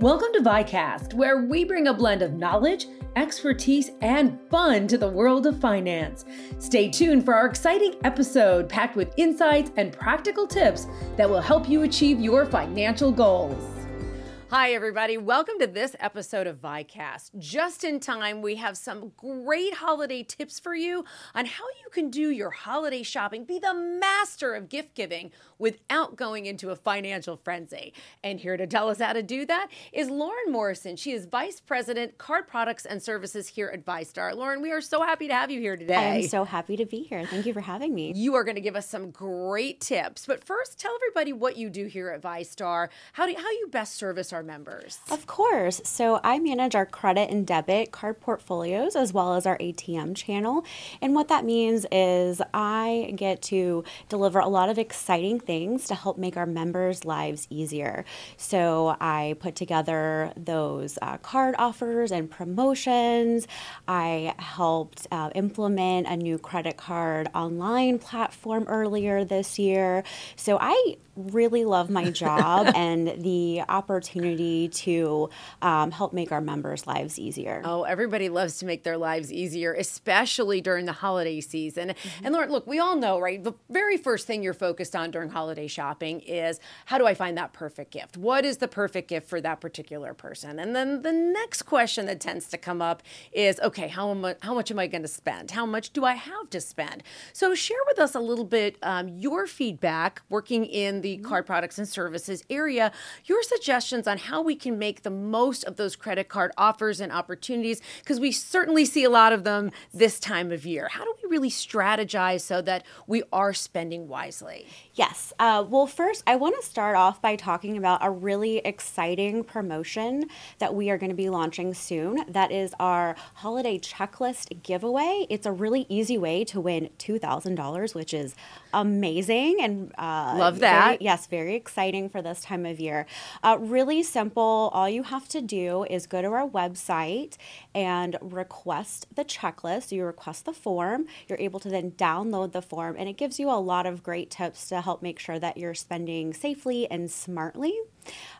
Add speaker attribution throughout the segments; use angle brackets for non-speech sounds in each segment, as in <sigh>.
Speaker 1: Welcome to VyCast, where we bring a blend of knowledge, expertise, and fun to the world of finance. Stay tuned for our exciting episode packed with insights and practical tips that will help you achieve your financial goals. Hi, everybody. Welcome to this episode of VyCast. Just in time, we have some great holiday tips for you on how you can do your holiday shopping, be the master of gift giving without going into a financial frenzy. And here to tell us how to do that is Lauren Morrison. She is Vice President, Card Products and Services here at VyStar. Lauren, we are so happy to have you here today.
Speaker 2: I am so happy to be here. Thank you for having me.
Speaker 1: You are going to give us some great tips. But first, tell everybody what you do here at VyStar, how, do, how you best service our our members?
Speaker 2: Of course. So I manage our credit and debit card portfolios as well as our ATM channel. And what that means is I get to deliver a lot of exciting things to help make our members' lives easier. So I put together those uh, card offers and promotions. I helped uh, implement a new credit card online platform earlier this year. So I really love my <laughs> job and the opportunity to um, help make our members' lives easier.
Speaker 1: Oh, everybody loves to make their lives easier, especially during the holiday season. Mm-hmm. And Lauren, look, we all know, right? The very first thing you're focused on during holiday shopping is how do I find that perfect gift? What is the perfect gift for that particular person? And then the next question that tends to come up is okay, how much, how much am I going to spend? How much do I have to spend? So share with us a little bit um, your feedback working in the the card products and services area, your suggestions on how we can make the most of those credit card offers and opportunities, because we certainly see a lot of them this time of year. How do we really strategize so that we are spending wisely?
Speaker 2: Yes. Uh, well, first, I want to start off by talking about a really exciting promotion that we are going to be launching soon. That is our holiday checklist giveaway. It's a really easy way to win $2,000, which is amazing and
Speaker 1: uh, love that.
Speaker 2: Very, yes, very exciting for this time of year. Uh, really simple. All you have to do is go to our website and request the checklist. You request the form. You're able to then download the form, and it gives you a lot of great tips to help make sure that you're spending safely and smartly.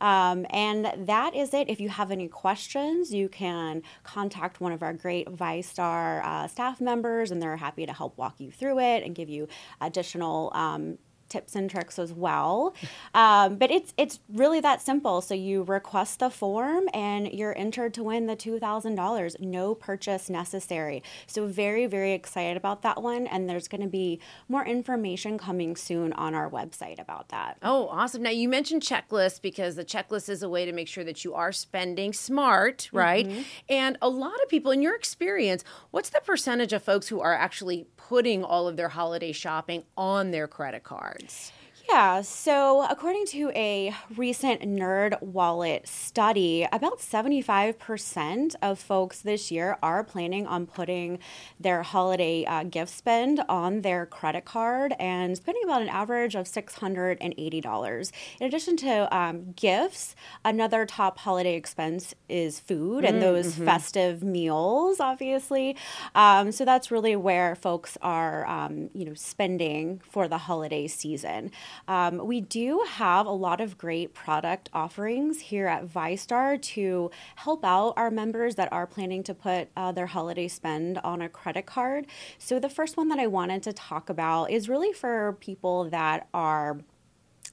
Speaker 2: Um, and that is it. If you have any questions, you can contact one of our great VyStar uh, staff members, and they're happy to help walk you through it and give you additional um, tips and tricks as well. <laughs> Um, but it's it's really that simple. So you request the form and you're entered to win the two thousand dollars. No purchase necessary. So very very excited about that one. And there's going to be more information coming soon on our website about that.
Speaker 1: Oh, awesome! Now you mentioned checklist because the checklist is a way to make sure that you are spending smart, right? Mm-hmm. And a lot of people, in your experience, what's the percentage of folks who are actually putting all of their holiday shopping on their credit cards?
Speaker 2: Yeah, so according to a recent Nerd Wallet study, about 75% of folks this year are planning on putting their holiday uh, gift spend on their credit card and spending about an average of $680. In addition to um, gifts, another top holiday expense is food and mm, those mm-hmm. festive meals, obviously. Um, so that's really where folks are, um, you know, spending for the holiday season. Um, we do have a lot of great product offerings here at VyStar to help out our members that are planning to put uh, their holiday spend on a credit card. So, the first one that I wanted to talk about is really for people that are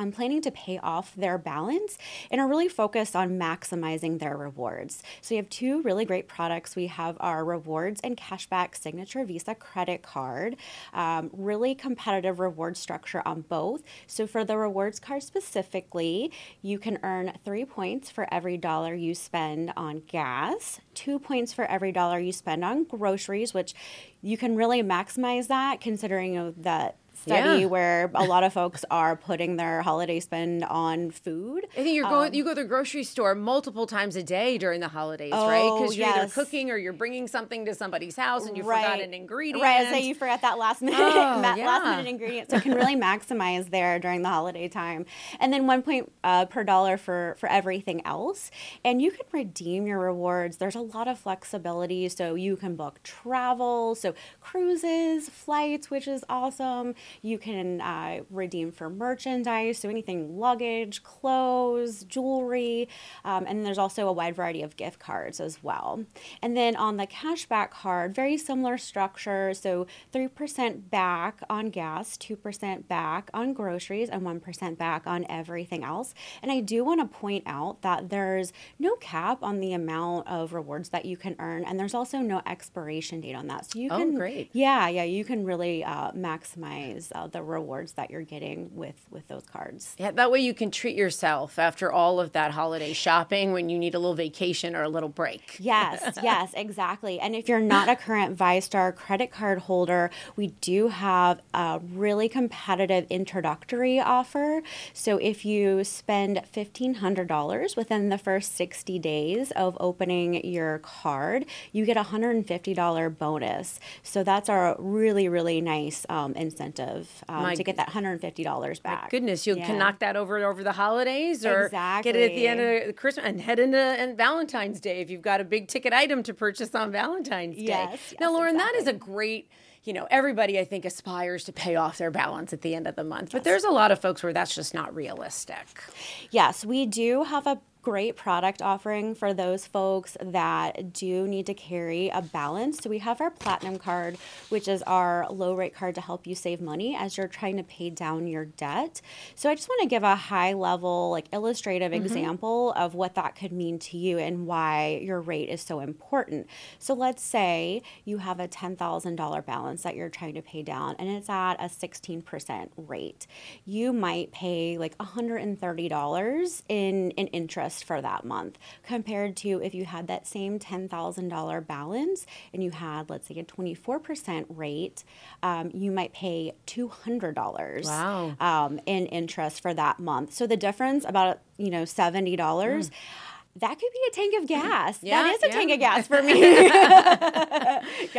Speaker 2: I'm planning to pay off their balance and are really focused on maximizing their rewards. So, we have two really great products. We have our rewards and cashback signature Visa credit card, um, really competitive reward structure on both. So, for the rewards card specifically, you can earn three points for every dollar you spend on gas, two points for every dollar you spend on groceries, which you can really maximize that considering that study yeah. where a lot of folks are putting their holiday spend on food.
Speaker 1: I think you're um, going you go to the grocery store multiple times a day during the holidays, oh, right? Because you're yes. either cooking or you're bringing something to somebody's house and you right. forgot an ingredient.
Speaker 2: Right, say you forgot that last minute <laughs> oh, yeah. last minute ingredient. So it can really maximize there during the holiday time. And then one point uh, per dollar for for everything else. And you can redeem your rewards. There's a lot of flexibility, so you can book travel, so cruises, flights, which is awesome You can uh, redeem for merchandise, so anything luggage, clothes, jewelry, um, and there's also a wide variety of gift cards as well. And then on the cashback card, very similar structure. So 3% back on gas, 2% back on groceries, and 1% back on everything else. And I do want to point out that there's no cap on the amount of rewards that you can earn, and there's also no expiration date on that. So you can
Speaker 1: oh,
Speaker 2: can,
Speaker 1: great.
Speaker 2: yeah, yeah, you can really uh, maximize uh, the rewards that you're getting with with those cards.
Speaker 1: Yeah, that way you can treat yourself after all of that holiday shopping when you need a little vacation or a little break.
Speaker 2: Yes, <laughs> yes, exactly. And if you're not a current VyStar credit card holder, we do have a really competitive introductory offer. So if you spend $1,500 within the first 60 days of opening your card, you get a $150 bonus. So that's our really, really nice um, incentive um, to get that $150 back.
Speaker 1: Goodness, you yeah. can knock that over over the holidays or
Speaker 2: exactly.
Speaker 1: get it at the end of Christmas and head into and Valentine's Day if you've got a big ticket item to purchase on Valentine's Day.
Speaker 2: Yes,
Speaker 1: now, Lauren,
Speaker 2: exactly.
Speaker 1: that is a great you know, everybody I think aspires to pay off their balance at the end of the month, but there's a lot of folks where that's just not realistic.
Speaker 2: Yes, we do have a great product offering for those folks that do need to carry a balance. So we have our platinum card, which is our low rate card to help you save money as you're trying to pay down your debt. So I just want to give a high level, like illustrative mm-hmm. example of what that could mean to you and why your rate is so important. So let's say you have a $10,000 balance that you're trying to pay down and it's at a 16% rate. You might pay like $130 in, in interest interest for that month compared to if you had that same $10,000 balance and you had, let's say, a 24% rate, um, you might pay $200
Speaker 1: wow.
Speaker 2: um, in interest for that month. So the difference about, you know, $70. Mm that could be a tank of gas.
Speaker 1: Yeah,
Speaker 2: that is a
Speaker 1: yeah.
Speaker 2: tank of gas for me. <laughs> <laughs>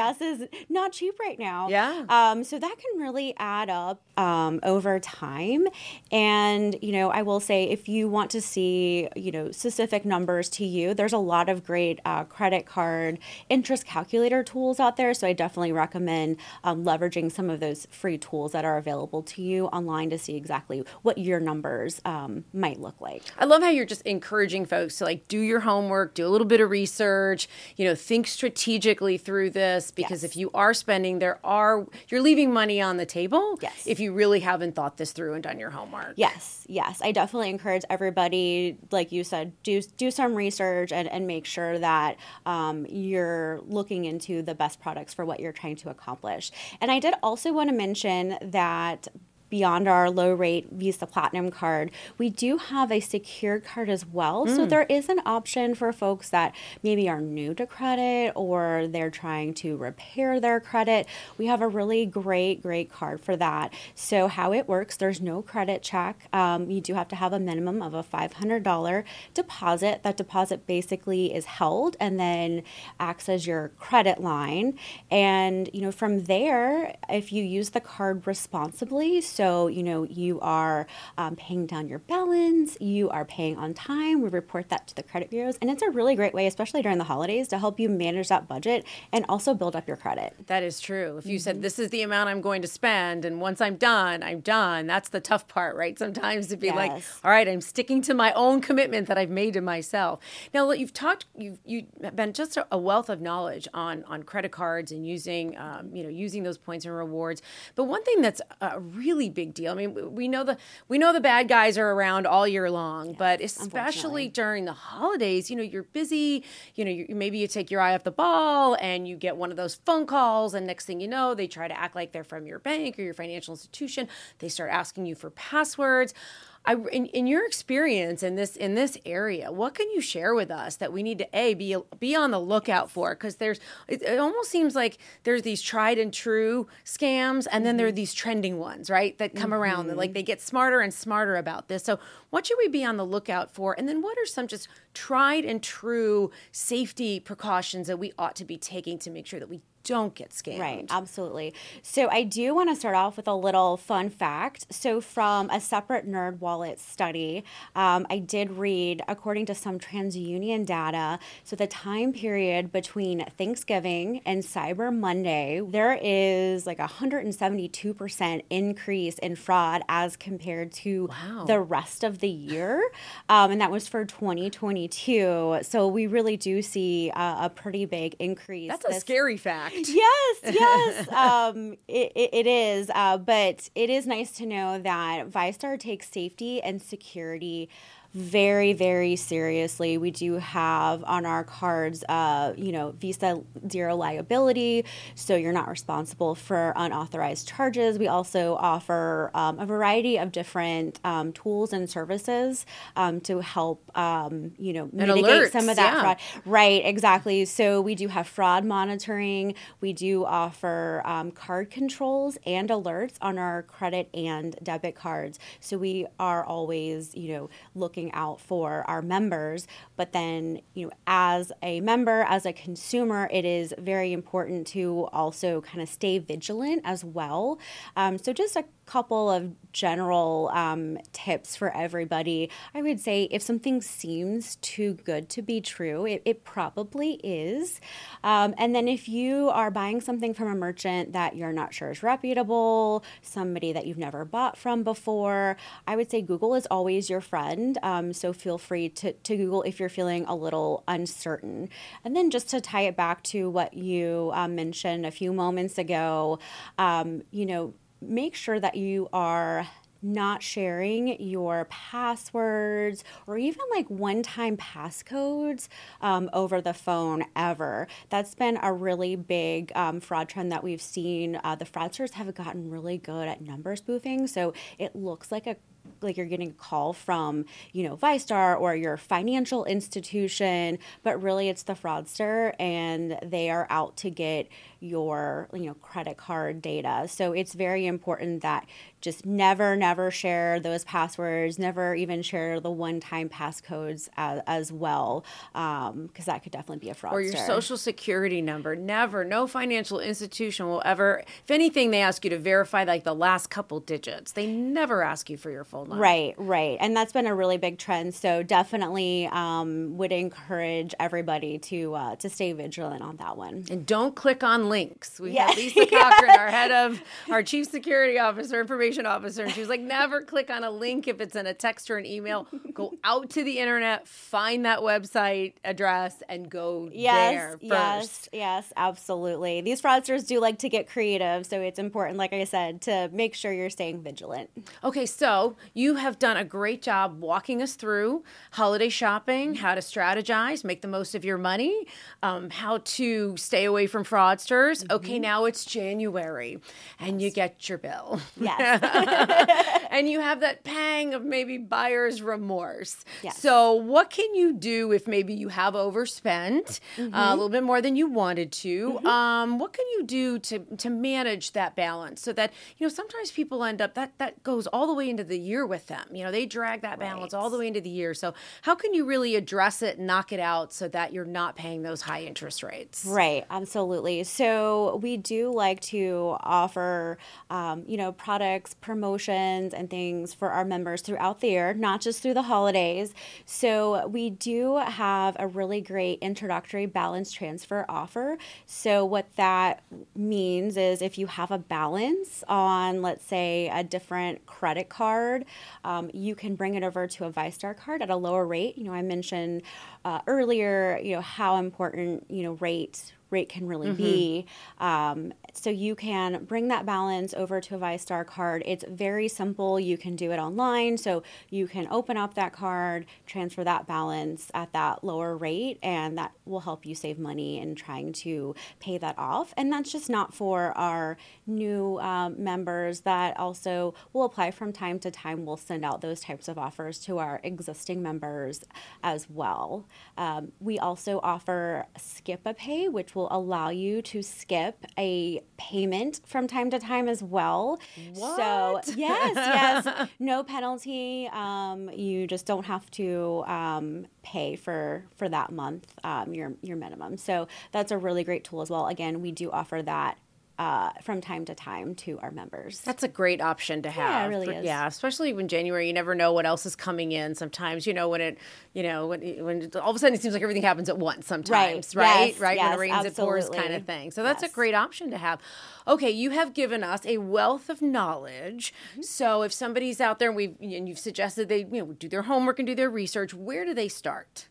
Speaker 2: gas is not cheap right now.
Speaker 1: Yeah.
Speaker 2: Um, so that can really add up um, over time. And, you know, I will say if you want to see, you know, specific numbers to you, there's a lot of great uh, credit card interest calculator tools out there. So I definitely recommend um, leveraging some of those free tools that are available to you online to see exactly what your numbers um, might look like.
Speaker 1: I love how you're just encouraging folks to like do your homework, do a little bit of research, you know, think strategically through this because
Speaker 2: yes.
Speaker 1: if you are spending, there are you're leaving money on the table
Speaker 2: yes.
Speaker 1: if you really haven't thought this through and done your homework.
Speaker 2: Yes, yes. I definitely encourage everybody, like you said, do do some research and, and make sure that um, you're looking into the best products for what you're trying to accomplish. And I did also want to mention that beyond our low rate Visa Platinum card, we do have a secured card as well. Mm. So there is an option for folks that maybe are new to credit or they're trying to repair their credit. We have a really great, great card for that. So, how it works, there's no credit check. Um, you do have to have a minimum of a $500 deposit. That deposit basically is held and then acts as your credit line. And, you know, from there, if you use the card responsibly, so so, you know, you are um, paying down your balance, you are paying on time. We report that to the credit bureaus. And it's a really great way, especially during the holidays, to help you manage that budget and also build up your credit.
Speaker 1: That is true. If you mm-hmm. said, this is the amount I'm going to spend, and once I'm done, I'm done, that's the tough part, right? Sometimes to be
Speaker 2: yes.
Speaker 1: like, all right, I'm sticking to my own commitment that I've made to myself. Now, you've talked, you've, you've been just a wealth of knowledge on, on credit cards and using, um, you know, using those points and rewards. But one thing that's a really big deal. I mean, we know the we know the bad guys are around all year long, yes, but especially during the holidays, you know, you're busy. You know, you, maybe you take your eye off the ball and you get one of those phone calls, and next thing you know, they try to act like they're from your bank or your financial institution. They start asking you for passwords. I, in, in your experience in this in this area, what can you share with us that we need to a be be on the lookout for? Because there's it, it, almost seems like there's these tried and true scams, and then there are mm-hmm. these trending ones, right? That come mm-hmm. around, like they get smarter and smarter about this. So, what should we be on the lookout for? And then, what are some just tried and true safety precautions that we ought to be taking to make sure that we don't get scammed.
Speaker 2: Right, absolutely. So I do want to start off with a little fun fact. So from a separate Nerd Wallet study, um, I did read, according to some TransUnion data, so the time period between Thanksgiving and Cyber Monday, there is like a 172% increase in fraud as compared to
Speaker 1: wow.
Speaker 2: the rest of the year. Um, and that was for 2022. So we really do see a, a pretty big increase.
Speaker 1: That's a scary fact. <laughs>
Speaker 2: Yes, yes, <laughs> um, it, it, it is. Uh, but it is nice to know that VyStar takes safety and security very, very seriously. We do have on our cards, uh, you know, Visa zero liability, so you're not responsible for unauthorized charges. We also offer um, a variety of different um, tools and services um, to help, um, you know, mitigate
Speaker 1: alerts,
Speaker 2: some of that
Speaker 1: yeah.
Speaker 2: fraud. Right, exactly. So we do have fraud monitoring. We do offer um, card controls and alerts on our credit and debit cards. So we are always, you know, looking out for our members. But then, you know, as a member, as a consumer, it is very important to also kind of stay vigilant as well. Um, so just a couple of general um, tips for everybody. I would say if something seems too good to be true, it, it probably is. Um, and then if you are buying something from a merchant that you're not sure is reputable, somebody that you've never bought from before, I would say Google is always your friend. Um, so feel free to, to Google if you're feeling a little uncertain. And then just to tie it back to what you um, mentioned a few moments ago, um, you know, make sure that you are not sharing your passwords or even like one time passcodes um, over the phone ever. That's been a really big um, fraud trend that we've seen. Uh, the fraudsters have gotten really good at number spoofing. So it looks like a like you're getting a call from, you know, VyStar or your financial institution, but really it's the fraudster and they are out to get your, you know, credit card data. So it's very important that just never, never share those passwords, never even share the one time passcodes as, as well, because um, that could definitely be a fraudster.
Speaker 1: Or your social security number. Never. No financial institution will ever, if anything, they ask you to verify like the last couple digits. They never ask you for your full name.
Speaker 2: Right, right. And that's been a really big trend. So definitely um, would encourage everybody to uh, to stay vigilant on that one.
Speaker 1: And don't click on links. We
Speaker 2: Yeah.
Speaker 1: had Lisa <laughs> Cochran, our head of our chief security officer, information officer, and she was like, never click on a link if it's in a text or an email. Go out to the internet, find that website address, and go
Speaker 2: Yes,
Speaker 1: there first.
Speaker 2: yes, yes, absolutely. These fraudsters do like to get creative, so it's important, like I said, to make sure you're staying vigilant.
Speaker 1: Okay, so you have done a great job walking us through holiday shopping, how to strategize, make the most of your money, um, how to stay away from fraudsters. Okay, now it's January and you get your bill.
Speaker 2: Yes. <laughs> <laughs>
Speaker 1: and you have that pang of maybe buyer's remorse.
Speaker 2: Yes.
Speaker 1: So, what can you do if maybe you have overspent uh, a little bit more than you wanted to? Um, what can you do to to manage that balance so that you know sometimes people end up that that goes all the way into the year with them. You know, they drag that balance
Speaker 2: Right.
Speaker 1: all the way into the year. So, how can you really address it, knock it out, so that you're not paying those high interest rates?
Speaker 2: Right, absolutely. So we do like to offer, um, you know, products, promotions, and things for our members throughout the year, not just through the holidays. So we do have a really great introductory balance transfer offer. So what that means is if you have a balance on, let's say, a different credit card, um, you can bring it over to a VyStar card at a lower rate. You know, I mentioned uh, earlier, you know, how important, you know, rate rate can really be. Um, so you can bring that balance over to a VyStar card. It's very simple. You can do it online. So you can open up that card, transfer that balance at that lower rate, and that will help you save money in trying to pay that off. And that's just not for our new um, members that also will apply from time to time. We'll send out those types of offers to our existing members as well. Um, we also offer Skip a Pay, which will will allow you to skip a payment from time to time as well.
Speaker 1: What?
Speaker 2: So, yes, yes, <laughs> no penalty. Um, you just don't have to um, pay for for that month um, your your minimum. So that's a really great tool as well. Again, we do offer that uh, from time to time to our members.
Speaker 1: That's a great option to have.
Speaker 2: Yeah, it really
Speaker 1: For-
Speaker 2: is.
Speaker 1: Yeah, especially when January, you never know what else is coming in. Sometimes, you know, when it, you know, when, when it, all of a sudden it seems like everything happens at once. Sometimes,
Speaker 2: Right.
Speaker 1: right,
Speaker 2: Yes,
Speaker 1: right. when it rains, it pours, kind of thing. So that's
Speaker 2: Yes.
Speaker 1: a great option to have. Okay, you have given us a wealth of knowledge.
Speaker 2: Mm-hmm.
Speaker 1: So if somebody's out there and we've and you've suggested they, you know, do their homework and do their research, where do they start?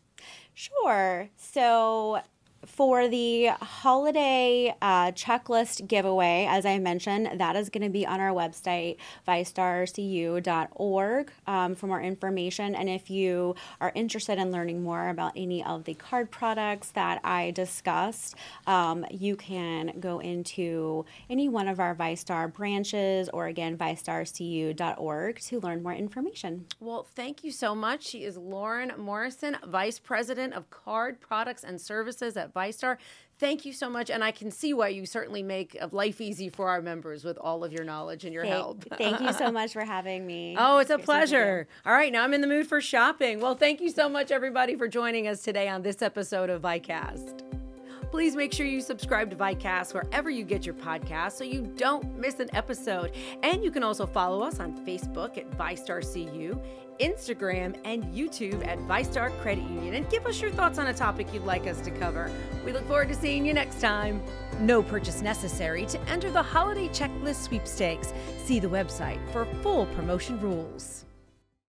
Speaker 2: Sure. So for the holiday uh, checklist giveaway, as I mentioned, that is going to be on our website, vystarcu.org, um, for more information. And if you are interested in learning more about any of the card products that I discussed, um, you can go into any one of our VyStar branches or again, vystarcu.org to learn more information.
Speaker 1: Well, thank you so much. She is Lauren Morrison, Vice President of Card Products and Services at VyStar. Thank you so much. And I can see why you certainly make of life easy for our members with all of your knowledge and your help.
Speaker 2: Thank, thank you so <laughs> much for having me.
Speaker 1: Oh, it's a
Speaker 2: Great speaking with you.
Speaker 1: pleasure. All right, now I'm in the mood for shopping. Well, thank you so much, everybody, for joining us today on this episode of VyCast. Please make sure you subscribe to VyCast wherever you get your podcasts so you don't miss an episode. And you can also follow us on Facebook at VyStarCU, Instagram, and YouTube at VyStar Credit Union. And give us your thoughts on a topic you'd like us to cover. We look forward to seeing you next time. No purchase necessary to enter the holiday checklist sweepstakes. See the website for full promotion rules.